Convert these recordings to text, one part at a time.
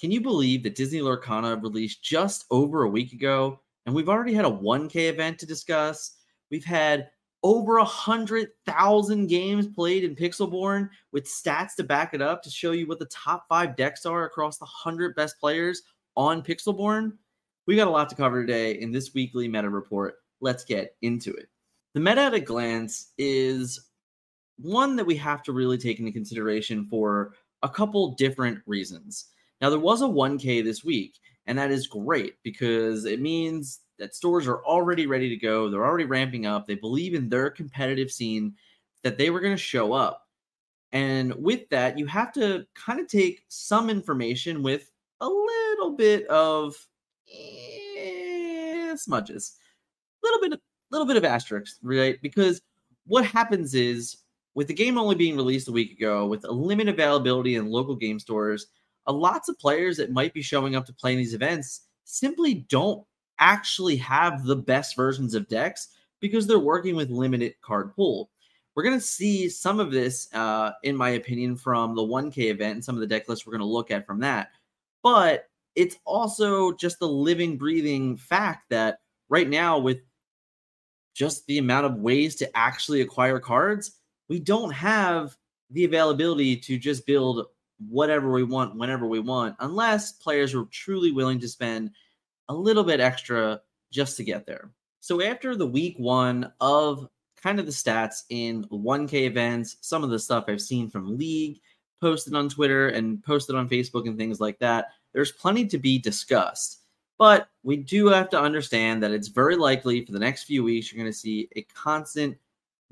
Can you believe that Disney Lorcana released just over a week ago, and we've already had a 1K event to discuss? We've had over a hundred thousand games played in Pixelborn with stats to back it up to show you what the top five decks are across the hundred best players on Pixelborn. We got a lot to cover today in this weekly meta report. Let's get into it. The meta at a glance is one that we have to really take into consideration for a couple different reasons. Now, there was a 1K this week, and that is great because it means that stores are already ready to go. They're already ramping up. They believe in their competitive scene that they were going to show up. And with that, you have to kind of take some information with a little bit of eh, smudges, a little bit, a little bit of asterisks, right? Because what happens is with the game only being released a week ago, with a limited availability in local game stores, lots of players that might be showing up to play in these events simply don't actually have the best versions of decks because they're working with limited card pool. We're going to see some of this, uh, in my opinion, from the 1K event and some of the deck lists we're going to look at from that. But it's also just the living, breathing fact that right now, with just the amount of ways to actually acquire cards, we don't have the availability to just build whatever we want whenever we want, unless players were truly willing to spend a little bit extra just to get there. So after the week one of kind of the stats in 1K events, some of the stuff I've seen from League posted on Twitter and posted on Facebook and things like that, there's plenty to be discussed. But we do have to understand that it's very likely for the next few weeks, you're going to see a constant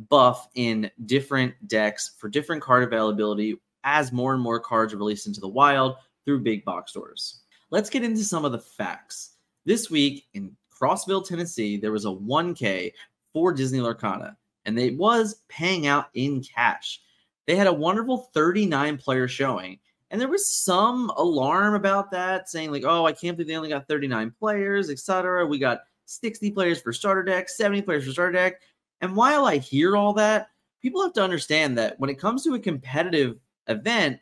buff in different decks for different card availability as more and more cards are released into the wild through big box stores. Let's get into some of the facts. This week in Crossville, Tennessee, there was a 1K for Disney Lorcana, and it was paying out in cash. They had a wonderful 39 player showing, and there was some alarm about that, saying like, "Oh, I can't believe they only got 39 players, etc." We got 60 players for starter deck, 70 players for starter deck. And while I hear all that, people have to understand that when it comes to a competitive event,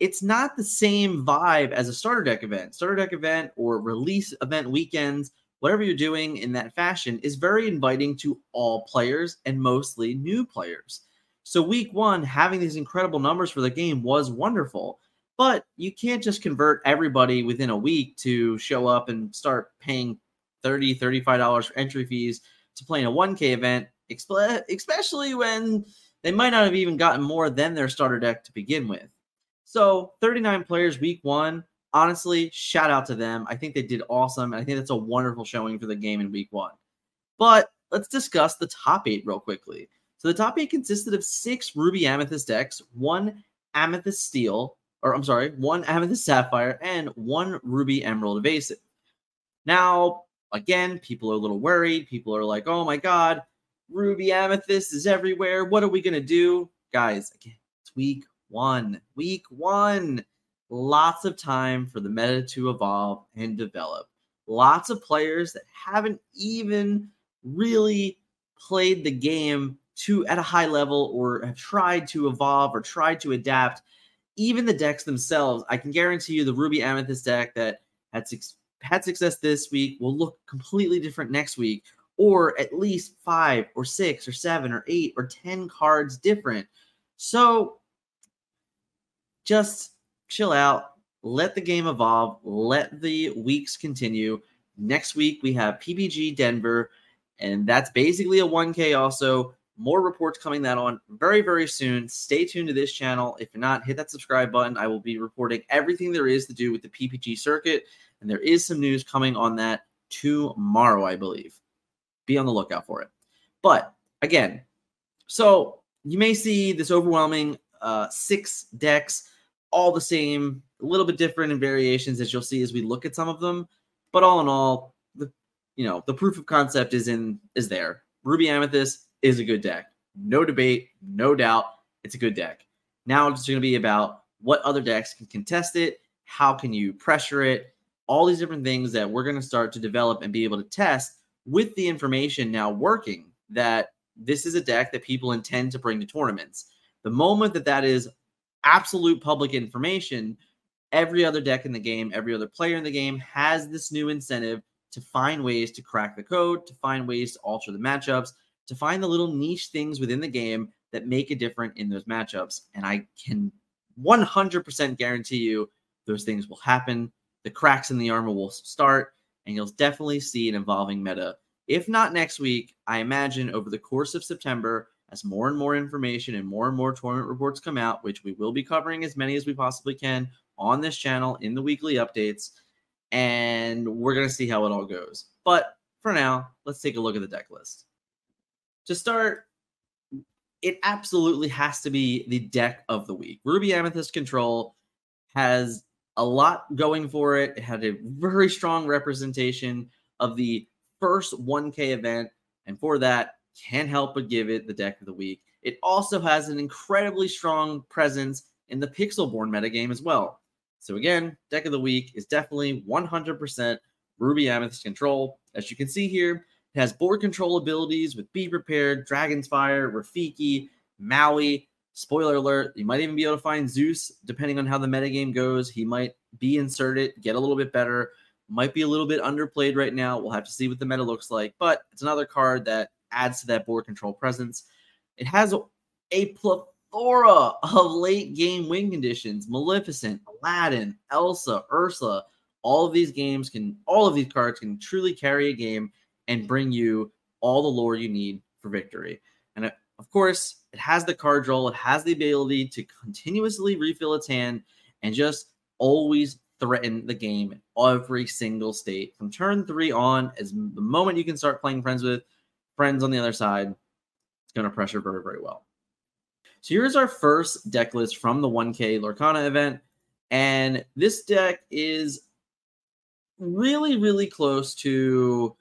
it's not the same vibe as a starter deck event. Starter deck event or release event weekends, whatever you're doing in that fashion, is very inviting to all players and mostly new players. So, week one, having these incredible numbers for the game was wonderful, but you can't just convert everybody within a week to show up and start paying $30, $35 for entry fees to play in a 1K event, especially when they might not have even gotten more than their starter deck to begin with. So 39 players week one. Honestly, shout out to them. I think they did awesome. And I think that's a wonderful showing for the game in week one. But let's discuss the top eight real quickly. So the top eight consisted of six Ruby Amethyst decks, one Amethyst Steel, or I'm sorry, one Amethyst Sapphire, and one Ruby Emerald Evasive. Now, again, people are a little worried. People are like, oh my God, Ruby Amethyst is everywhere. What are we going to do? Guys, again, it's week one. Week one. Lots of time for the meta to evolve and develop. Lots of players that haven't even really played the game to at a high level or have tried to evolve or tried to adapt. Even the decks themselves, I can guarantee you the Ruby Amethyst deck that had, had success this week will look completely different next week, or at least five or six or seven or eight or 10 cards different. So just chill out, let the game evolve, let the weeks continue. Next week, we have PPG Denver, and that's basically a 1K also. More reports coming that on very, very soon. Stay tuned to this channel. If you're not, hit that subscribe button. I will be reporting everything there is to do with the PPG circuit, and there is some news coming on that tomorrow, I believe. Be on the lookout for it. But again, so you may see this overwhelming uh, six decks all the same, a little bit different in variations as you'll see as we look at some of them. But all in all, the you know the proof of concept is in is there. Ruby Amethyst is a good deck, no debate, no doubt. It's a good deck. Now it's going to be about what other decks can contest it, how can you pressure it, all these different things that we're going to start to develop and be able to test with the information now working that this is a deck that people intend to bring to tournaments. The moment that that is absolute public information, every other deck in the game, every other player in the game has this new incentive to find ways to crack the code, to find ways to alter the matchups, to find the little niche things within the game that make a difference in those matchups. And I can 100% guarantee you those things will happen. The cracks in the armor will start, and you'll definitely see an evolving meta. If not next week, I imagine over the course of September, as more and more information and more and more tournament reports come out, which we will be covering as many as we possibly can on this channel in the weekly updates. And we're going to see how it all goes. But for now, let's take a look at the deck list. To start, it absolutely has to be the deck of the week. Ruby Amethyst Control has a lot going for it. It had a very strong representation of the first 1K event, and for that, can't help but give it the deck of the week. It also has an incredibly strong presence in the Pixelborn metagame as well. So again, deck of the week is definitely 100% Ruby Amethyst control. As you can see here, it has board control abilities with Be Prepared, Dragon's Fire, Rafiki, Maui. Spoiler alert, you might even be able to find Zeus depending on how the metagame goes. He might be inserted, get a little bit better. Might be a little bit underplayed right now. We'll have to see what the meta looks like, but it's another card that adds to that board control presence. It has a plethora of late game win conditions Maleficent, Aladdin, Elsa, Ursula. All of these games can, all of these cards can truly carry a game and bring you all the lore you need for victory. And uh, of course, it has the card draw, it has the ability to continuously refill its hand and just always threaten the game every single state from turn three on. As the moment you can start playing friends with friends on the other side, it's going to pressure very, very well. So here's our first deck list from the 1K Lorcana event. And this deck is really, really close to,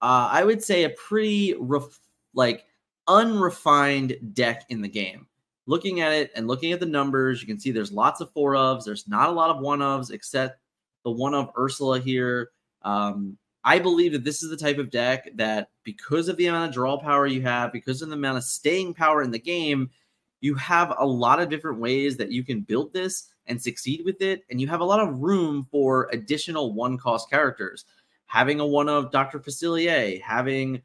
uh, I would say, a pretty ref- like unrefined deck in the game. Looking at it and looking at the numbers, you can see there's lots of four ofs. There's not a lot of one ofs, except the one of Ursula here. Um, I believe that this is the type of deck that, because of the amount of draw power you have, because of the amount of staying power in the game, you have a lot of different ways that you can build this and succeed with it. And you have a lot of room for additional one cost characters. Having a one of Dr. Facilier, having,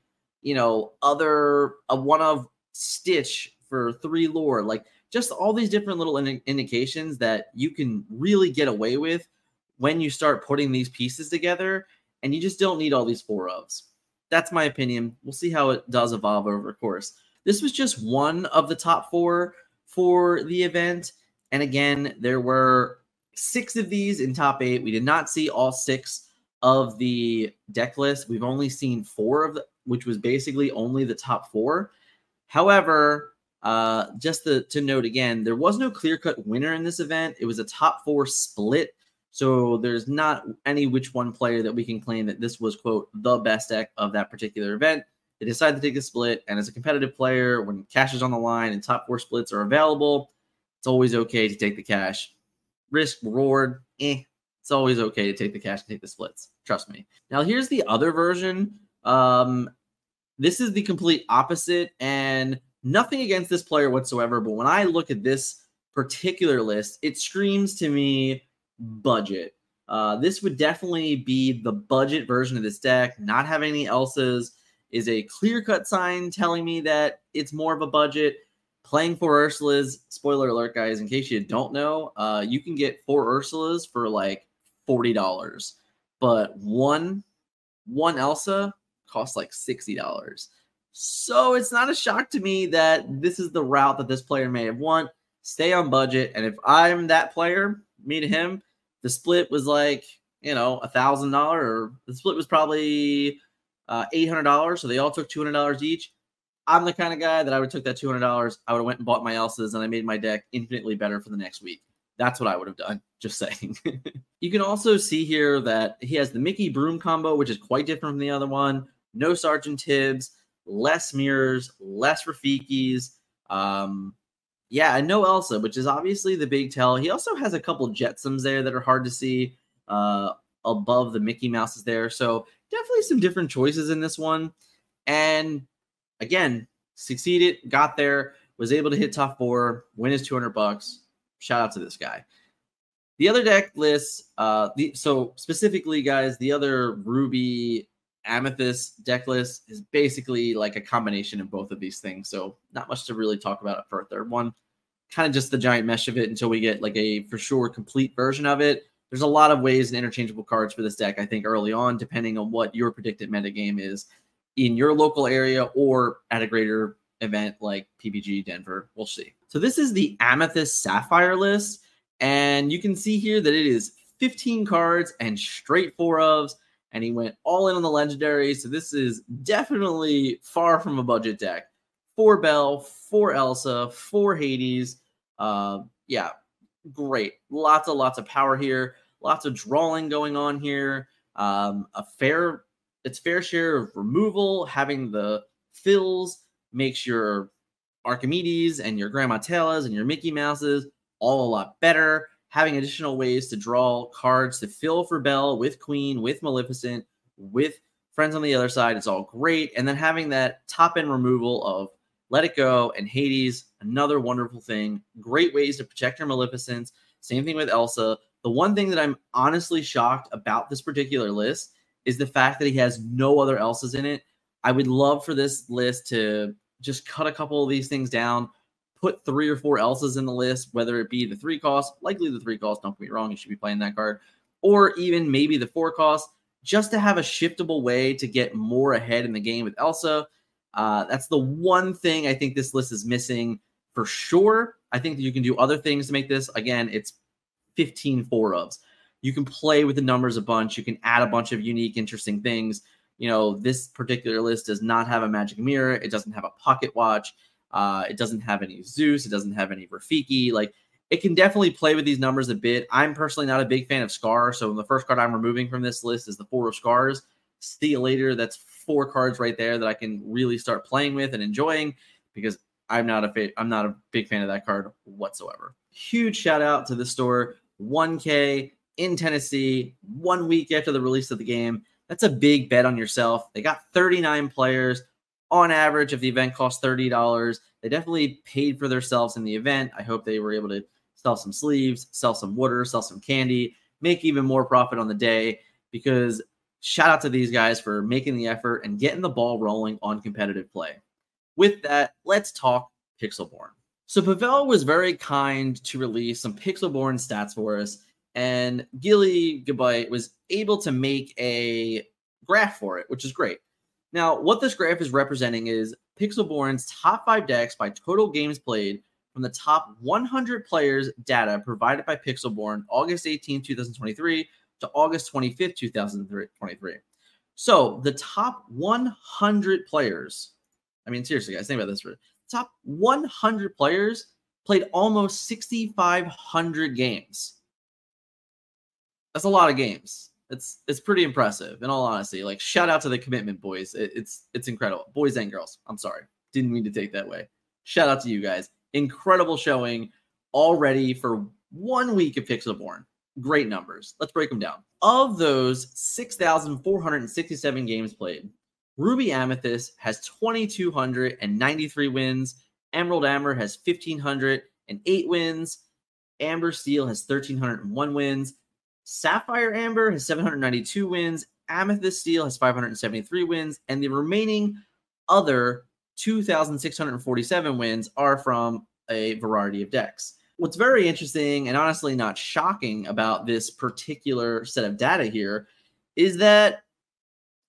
you know, other, a one of Stitch for three lore, like just all these different little in- indications that you can really get away with when you start putting these pieces together and you just don't need all these four ofs. That's my opinion. We'll see how it does evolve over course. This was just one of the top four for the event. And again, there were six of these in top eight. We did not see all six of the deck list. We've only seen four of the, which was basically only the top four. However, uh, just to, to note again, there was no clear cut winner in this event. It was a top four split so there's not any which one player that we can claim that this was quote the best deck of that particular event. They decided to take a split, and as a competitive player, when cash is on the line and top four splits are available, it's always okay to take the cash. Risk reward, eh? It's always okay to take the cash and take the splits. Trust me. Now here's the other version. Um, this is the complete opposite, and nothing against this player whatsoever. But when I look at this particular list, it screams to me budget. Uh, this would definitely be the budget version of this deck. Not having any Elsas is a clear cut sign telling me that it's more of a budget. Playing four Ursulas, spoiler alert, guys, in case you don't know, uh, you can get four Ursulas for like $40. But one one Elsa costs like $60. So it's not a shock to me that this is the route that this player may have won. Stay on budget. And if I'm that player, me to him, the split was like, you know, a thousand dollar or the split was probably uh, eight hundred dollars. So they all took two hundred dollars each. I'm the kind of guy that I would have took that two hundred dollars. I would have went and bought my Elsas and I made my deck infinitely better for the next week. That's what I would have done. Just saying. you can also see here that he has the Mickey Broom combo, which is quite different from the other one. No Sergeant Tibbs, less mirrors, less Rafikis. Um, yeah, and no Elsa, which is obviously the big tell. He also has a couple Jetsams there that are hard to see uh, above the Mickey Mouses there. So definitely some different choices in this one. And again, succeeded, got there, was able to hit top four, win his 200 bucks. Shout out to this guy. The other deck lists, uh, the so specifically, guys, the other Ruby Amethyst deck list is basically like a combination of both of these things. So not much to really talk about for a third one. Kind of just the giant mesh of it until we get like a for sure complete version of it. There's a lot of ways and interchangeable cards for this deck, I think, early on, depending on what your predicted metagame is in your local area or at a greater event like PPG Denver. We'll see. So this is the Amethyst Sapphire list. And you can see here that it is 15 cards and straight four ofs. And he went all in on the legendary. So this is definitely far from a budget deck. Four Belle, four Elsa, four Hades. Uh, yeah, great. Lots of lots of power here. Lots of drawing going on here. Um, a fair, its fair share of removal. Having the fills makes your Archimedes and your Grandma Taylors and your Mickey Mouses all a lot better. Having additional ways to draw cards to fill for Belle with Queen, with Maleficent, with friends on the other side, it's all great. And then having that top end removal of Let It Go and Hades, another wonderful thing. Great ways to protect your Maleficents. Same thing with Elsa. The one thing that I'm honestly shocked about this particular list is the fact that he has no other Elsas in it. I would love for this list to just cut a couple of these things down, put three or four Elsas in the list, whether it be the three cost, likely the three cost, don't get me wrong, you should be playing that card, or even maybe the four cost, just to have a shiftable way to get more ahead in the game with Elsa. Uh, that's the one thing I think this list is missing for sure. I think that you can do other things to make this. Again, it's 15 four ofs. You can play with the numbers a bunch. You can add a bunch of unique, interesting things. You know, this particular list does not have a magic mirror. It doesn't have a pocket watch. Uh, it doesn't have any Zeus. It doesn't have any Rafiki. Like it can definitely play with these numbers a bit. I'm personally not a big fan of Scar. So the first card I'm removing from this list is the Four of Scars. See you later. That's four cards right there that I can really start playing with and enjoying because I'm not a fa- I'm not a big fan of that card whatsoever. Huge shout out to the store 1K in Tennessee, one week after the release of the game. That's a big bet on yourself. They got 39 players, on average, if the event cost $30, they definitely paid for themselves in the event. I hope they were able to sell some sleeves, sell some water, sell some candy, make even more profit on the day because shout out to these guys for making the effort and getting the ball rolling on competitive play. With that, let's talk Pixelborn. So Pavel was very kind to release some Pixelborn stats for us, and Gilly Gabite was able to make a graph for it, which is great. Now, what this graph is representing is Pixelborn's top five decks by total games played from the top 100 players data provided by Pixelborn August 18, 2023 to August 25th, 2023. So the top 100 players, I mean, seriously, guys, think about this. For top 100 players played almost 6,500 games. That's a lot of games it's it's pretty impressive in all honesty like shout out to the commitment boys it, it's it's incredible. Boys and girls i'm sorry didn't mean to take that way shout out to you guys incredible showing already for one week of pixelborn great numbers let's break them down. Of those 6467 games played ruby amethyst has 2293 wins emerald amber has 1508 wins amber steel has 1301 wins Sapphire Amber has 792 wins, Amethyst Steel has 573 wins, and the remaining other 2,647 wins are from a variety of decks. What's very interesting and honestly not shocking about this particular set of data here is that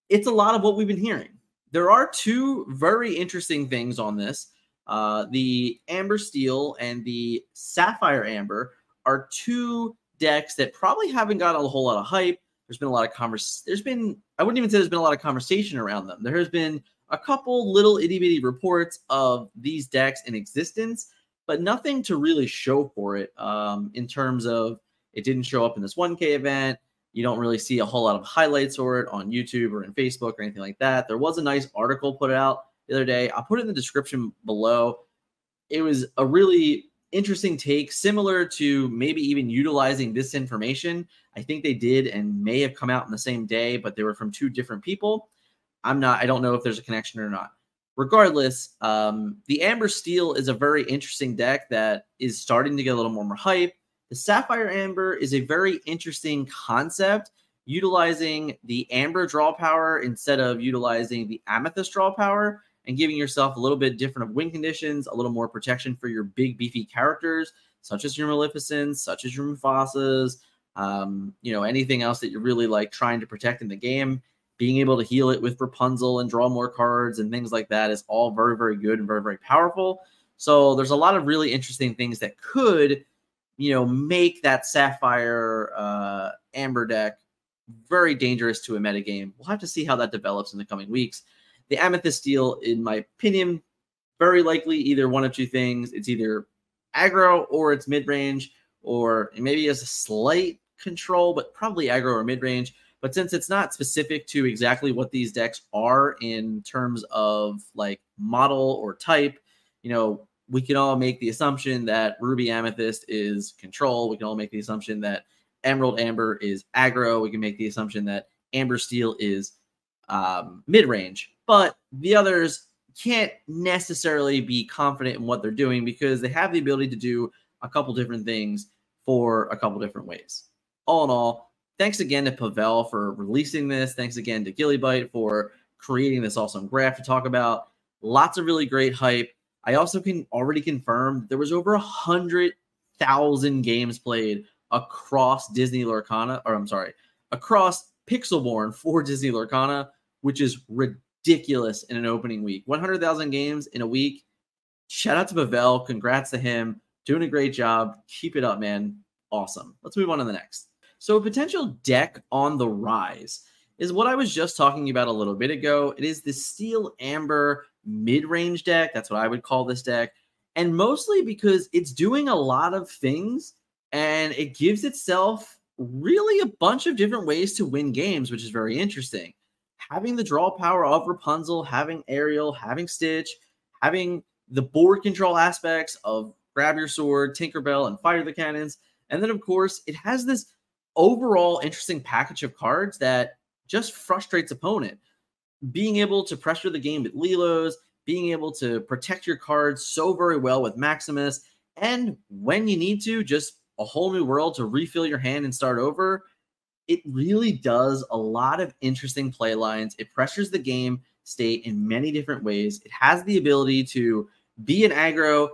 it's a lot of what we've been hearing. There are two very interesting things on this. Uh, the Amber Steel and the Sapphire Amber are two decks that probably haven't got a whole lot of hype. There's been a lot of convers. There's been I wouldn't even say there's been a lot of conversation around them. There has been a couple little itty bitty reports of these decks in existence, but nothing to really show for it. Um, in terms of it didn't show up in this 1K event. You don't really see a whole lot of highlights for it on YouTube or in Facebook or anything like that. There was a nice article put out the other day. I'll put it in the description below. It was a really interesting take, similar to maybe even utilizing this information. I think they did and may have come out in the same day, but they were from two different people. I'm not, I don't know if there's a connection or not. Regardless, um, the Amber Steel is a very interesting deck that is starting to get a little more hype. The Sapphire Amber is a very interesting concept, utilizing the Amber draw power instead of utilizing the Amethyst draw power and giving yourself a little bit different of win conditions, a little more protection for your big beefy characters, such as your Maleficents, such as your Mufasas, um, you know, anything else that you're really like trying to protect in the game. Being able to heal it with Rapunzel and draw more cards and things like that is all very, very good and very, very powerful. So there's a lot of really interesting things that could, you know, make that Sapphire uh, Amber deck very dangerous to a metagame. We'll have to see how that develops in the coming weeks. The Amethyst Steel, in my opinion, very likely either one of two things. It's either aggro or it's mid range, or maybe has a slight control, but probably aggro or mid range. But since it's not specific to exactly what these decks are in terms of like model or type, you know, we can all make the assumption that Ruby Amethyst is control. We can all make the assumption that Emerald Amber is aggro. We can make the assumption that Amber Steel is um, mid range, but the others can't necessarily be confident in what they're doing because they have the ability to do a couple different things for a couple different ways. All in all, thanks again to Pavel for releasing this. Thanks again to Gillybyte for creating this awesome graph to talk about. Lots of really great hype. I also can already confirm there was over a hundred thousand games played across Disney Lorcana, or I'm sorry, across Pixelborn for Disney Lorcana, which is ridiculous in an opening week. 100,000 games in a week. Shout out to Pavel. Congrats to him. Doing a great job. Keep it up, man. Awesome. Let's move on to the next. So, a potential deck on the rise is what I was just talking about a little bit ago. It is the Steel Amber mid range deck. That's what I would call this deck. And mostly because it's doing a lot of things and it gives itself really a bunch of different ways to win games, which is very interesting. Having the draw power of Rapunzel, having Ariel, having Stitch, having the board control aspects of grab your sword, Tinkerbell, and fire the cannons. And then, of course, it has this overall interesting package of cards that just frustrates opponent. Being able to pressure the game with Lilos, being able to protect your cards so very well with Maximus, and when you need to, just a whole new world to refill your hand and start over. It really does a lot of interesting play lines. It pressures the game state in many different ways. It has the ability to be an aggro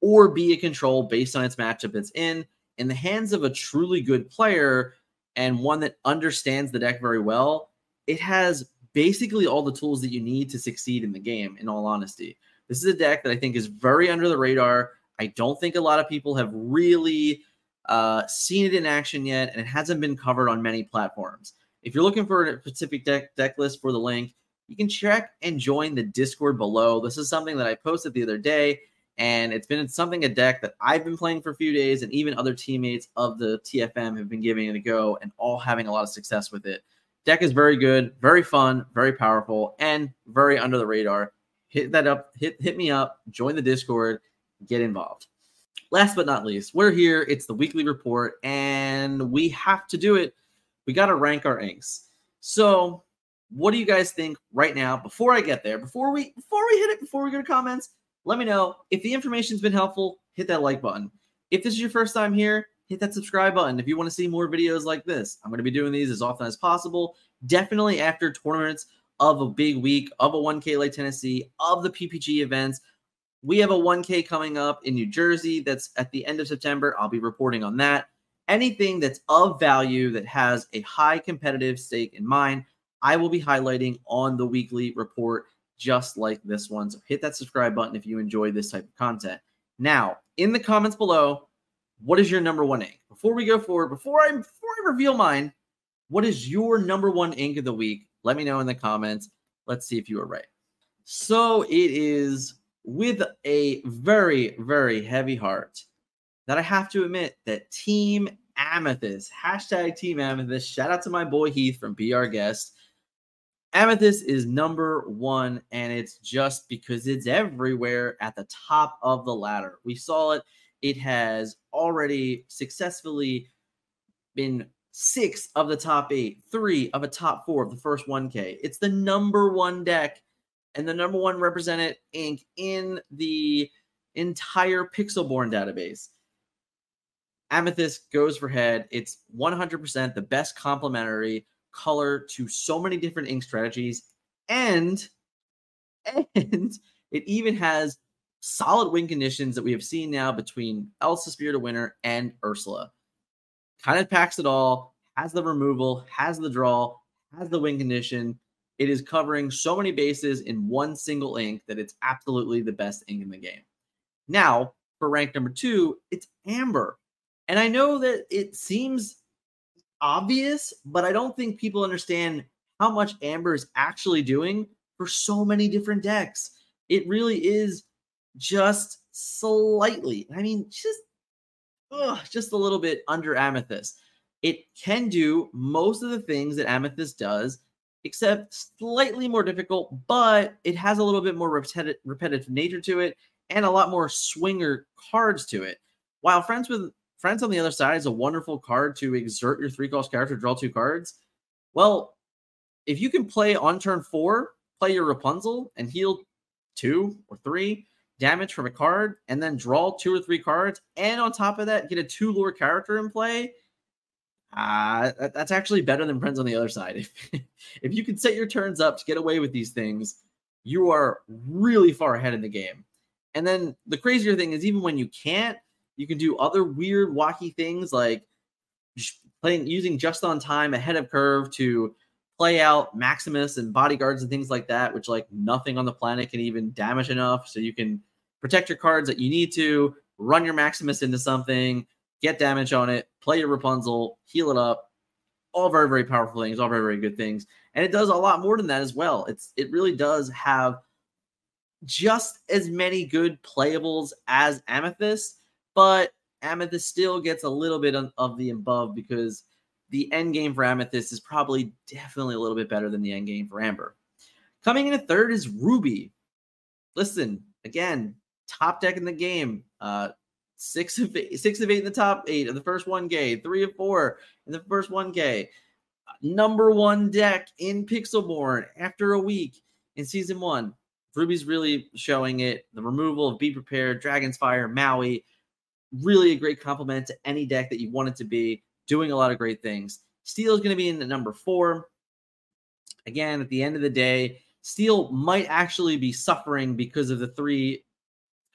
or be a control based on its matchup it's in. In the hands of a truly good player and one that understands the deck very well, it has basically all the tools that you need to succeed in the game, in all honesty. This is a deck that I think is very under the radar. I don't think a lot of people have really uh, seen it in action yet, and it hasn't been covered on many platforms. If you're looking for a specific deck, deck list for the link, you can check and join the Discord below. This is something that I posted the other day, and it's been something a deck that I've been playing for a few days, and even other teammates of the TFM have been giving it a go and all having a lot of success with it. Deck is very good, very fun, very powerful, and very under the radar. Hit that up, hit hit me up, join the Discord, get involved last but not least, we're here. It's the weekly report, and we have to do it. We got to rank our inks. So, what do you guys think right now? Before I get there, before we before we hit it, before we go to comments, let me know if the information's been helpful. Hit that like button. If this is your first time here, hit that subscribe button. If you want to see more videos like this, I'm going to be doing these as often as possible. Definitely after tournaments of a big week of a 1K Lake Tennessee, of the PPG events, we have a 1K coming up in New Jersey that's at the end of September. I'll be reporting on that. Anything that's of value that has a high competitive stake in mind, I will be highlighting on the weekly report, just like this one. So hit that subscribe button if you enjoy this type of content. Now, in the comments below, what is your number one ink? Before we go forward, before I before I reveal mine, what is your number one ink of the week? Let me know in the comments. Let's see if you are right. So it is with a very, very heavy heart that I have to admit that Team Amethyst, hashtag Team Amethyst, shout out to my boy Heath from Our Guest. Amethyst is number one, and it's just because it's everywhere at the top of the ladder. We saw it. It has already successfully been six of the top eight, three of a top four of the first 1K. It's the number one deck and the number one represented ink in the entire Pixelborn database. Amethyst goes for head. It's 100% the best complementary color to so many different ink strategies. And, and it even has solid win conditions that we have seen now between Elsa Spirit of Winter and Ursula. Kind of packs it all, has the removal, has the draw, has the win condition. It is covering so many bases in one single ink that it's absolutely the best ink in the game. Now, for rank number two, it's Amber. And I know that it seems obvious, but I don't think people understand how much Amber is actually doing for so many different decks. It really is just slightly, I mean, just ugh, just a little bit under Amethyst. It can do most of the things that Amethyst does, except slightly more difficult, but it has a little bit more repetitive, nature to it and a lot more swinger cards to it. While Friends with Friends on the other side is a wonderful card to exert your three cost character, draw two cards. Well, if you can play on turn four, play your Rapunzel and heal two or three damage from a card, and then draw two or three cards, and on top of that, get a two lore character in play. Uh, that's actually better than Friends on the other side. If if you can set your turns up to get away with these things, you are really far ahead in the game. And then the crazier thing is, even when you can't, you can do other weird, wacky things like playing using just on time ahead of curve to play out Maximus and bodyguards and things like that, which like nothing on the planet can even damage enough. So you can protect your cards that you need to, run your Maximus into something, get damage on it, play your Rapunzel, heal it up. All very, very powerful things, all very, very good things. And it does a lot more than that as well. It's it really does have just as many good playables as Amethyst, but Amethyst still gets a little bit of the above because the end game for Amethyst is probably definitely a little bit better than the end game for Amber. Coming in at third is Ruby. Listen, again, top deck in the game. Uh, six of eight, six of eight in the top eight of the first one K, three of four in the first one K. Number one deck in Pixelborn after a week in season one. Ruby's really showing it. The removal of Be Prepared, Dragon's Fire, Maui, really a great compliment to any deck that you want it to be, doing a lot of great things. Steel is going to be in the number four. Again, at the end of the day, Steel might actually be suffering because of the three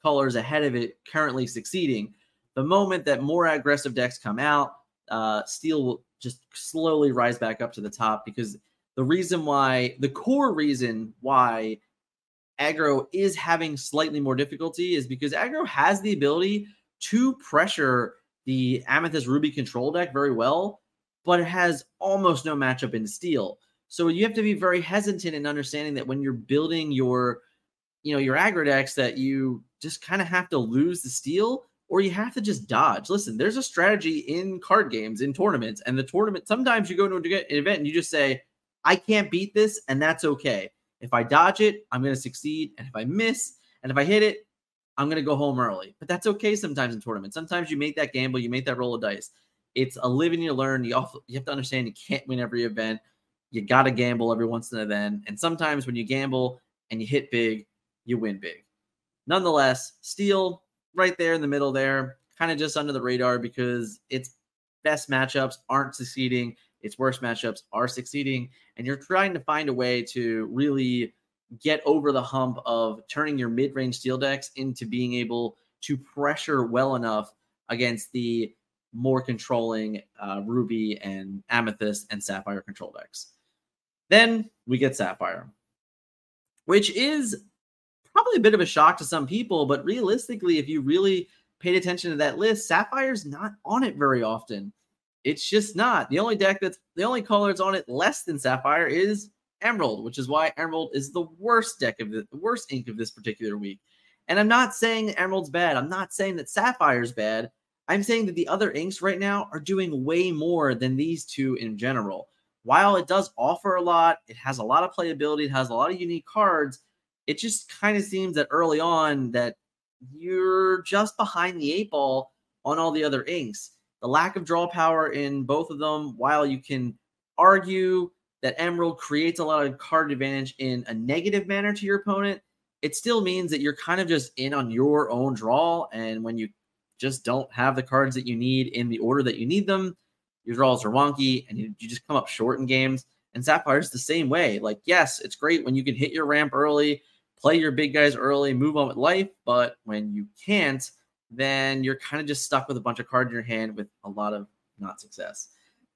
colors ahead of it currently succeeding. The moment that more aggressive decks come out, uh, Steel will just slowly rise back up to the top because the reason why, the core reason why aggro is having slightly more difficulty is because aggro has the ability to pressure the Amethyst Ruby control deck very well, but it has almost no matchup in steel. So you have to be very hesitant in understanding that when you're building your, you know, your aggro decks, that you just kind of have to lose the steel or you have to just dodge. Listen, there's a strategy in card games, in tournaments, and the tournament. Sometimes you go to an event and you just say, "I can't beat this," and that's okay. If I dodge it, I'm going to succeed, and if I miss, and if I hit it, I'm going to go home early. But that's okay sometimes in tournaments. Sometimes you make that gamble, you make that roll of dice. It's a live and you learn. You, also, you have to understand you can't win every event. You got to gamble every once in a then. And sometimes when you gamble and you hit big, you win big. Nonetheless, Steel right there in the middle there, kind of just under the radar because its best matchups aren't succeeding, its worst matchups are succeeding, and you're trying to find a way to really get over the hump of turning your mid-range steel decks into being able to pressure well enough against the more controlling uh, ruby and amethyst and sapphire control decks. Then we get sapphire which is probably a bit of a shock to some people but realistically if you really paid attention to that list sapphire's not on it very often it's just not the only deck that's the only color that's on it less than sapphire is Emerald, which is why Emerald is the worst deck of the, the worst ink of this particular week. And I'm not saying Emerald's bad. I'm not saying that Sapphire's bad. I'm saying that the other inks right now are doing way more than these two in general. While it does offer a lot, it has a lot of playability, it has a lot of unique cards. It just kind of seems that early on that you're just behind the eight ball on all the other inks. The lack of draw power in both of them, while you can argue that Emerald creates a lot of card advantage in a negative manner to your opponent, it still means that you're kind of just in on your own draw. And when you just don't have the cards that you need in the order that you need them. Your draws are wonky and you, you just come up short in games. And Sapphire's the same way. Like, yes, it's great when you can hit your ramp early, play your big guys early, move on with life. But when you can't, then you're kind of just stuck with a bunch of cards in your hand with a lot of not success.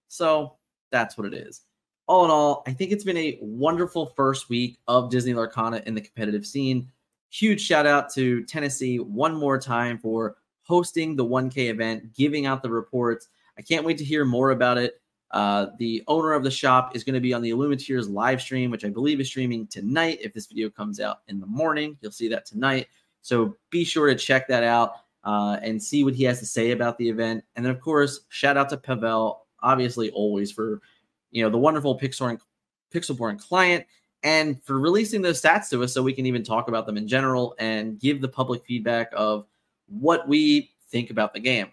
So that's what it is. All in all, I think it's been a wonderful first week of Disney Lorcana in the competitive scene. Huge shout out to Tennessee one more time for hosting the 1K event, giving out the reports. I can't wait to hear more about it. Uh, the owner of the shop is going to be on the Illuminators live stream, which I believe is streaming tonight. If this video comes out in the morning, you'll see that tonight. So be sure to check that out uh, and see what he has to say about the event. And then, of course, shout out to Pavel, obviously always for you know the wonderful Pixel Pixelborn client and for releasing those stats to us so we can even talk about them in general and give the public feedback of what we think about the game.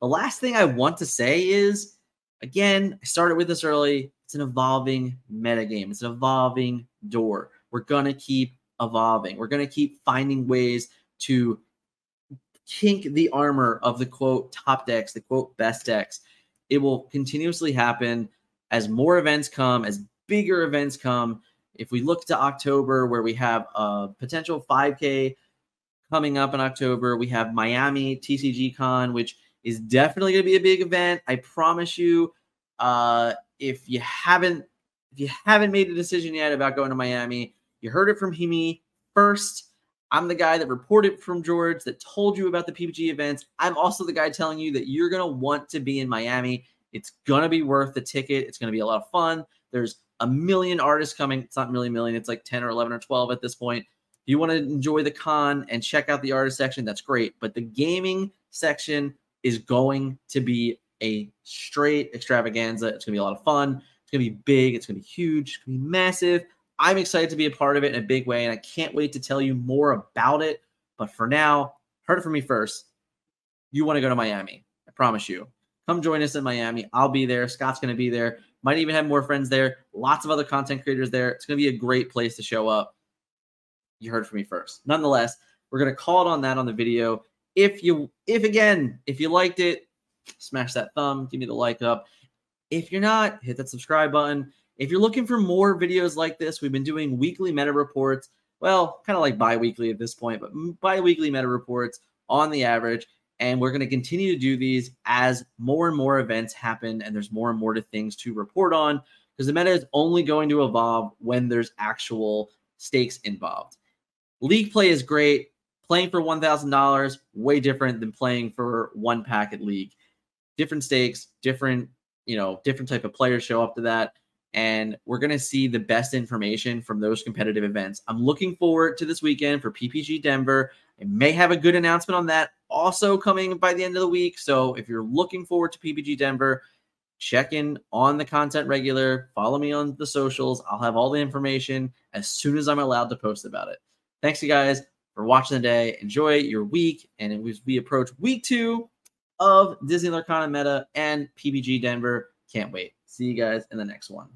The last thing I want to say is again, I started with this early. It's an evolving metagame. It's an evolving door. We're gonna keep evolving. We're gonna keep finding ways to kink the armor of the quote top decks, the quote best decks. It will continuously happen as more events come, as bigger events come. If we look to October, where we have a potential 5K coming up in October, we have Miami TCG Con, which is definitely going to be a big event. I promise you. Uh, if you haven't, if you haven't made a decision yet about going to Miami, you heard it from me first. I'm the guy that reported from George that told you about the PPG events. I'm also the guy telling you that you're going to want to be in Miami. It's going to be worth the ticket. It's going to be a lot of fun. There's a million artists coming. It's not really million, it's like 10 or 11 or 12 at this point. If you want to enjoy the con and check out the artist section, that's great. But the gaming section is going to be a straight extravaganza. It's going to be a lot of fun. It's going to be big. It's going to be huge. It's going to be massive. I'm excited to be a part of it in a big way, and I can't wait to tell you more about it. But for now, heard it from me first. You want to go to Miami. I promise you. Come join us in Miami. I'll be there. Scott's going to be there. Might even have more friends there. Lots of other content creators there. It's going to be a great place to show up. You heard from me first. Nonetheless, we're going to call it on that on the video. If you, if again, if you liked it, smash that thumb, give me the like up. If you're not, hit that subscribe button. If you're looking for more videos like this, we've been doing weekly meta reports. Well, kind of like bi weekly at this point, but bi weekly meta reports on the average. And we're going to continue to do these as more and more events happen and there's more and more to things to report on because the meta is only going to evolve when there's actual stakes involved. League play is great. Playing for $1,000, way different than playing for one packet league. Different stakes, different, you know, different type of players show up to that and we're going to see the best information from those competitive events. I'm looking forward to this weekend for PPG Denver. I may have a good announcement on that also coming by the end of the week. So if you're looking forward to PPG Denver, check in on the content regular, follow me on the socials. I'll have all the information as soon as I'm allowed to post about it. Thanks, you guys, for watching the day. Enjoy your week. And as we approach week two of Disney Lorcana Meta and PPG Denver, can't wait. See you guys in the next one.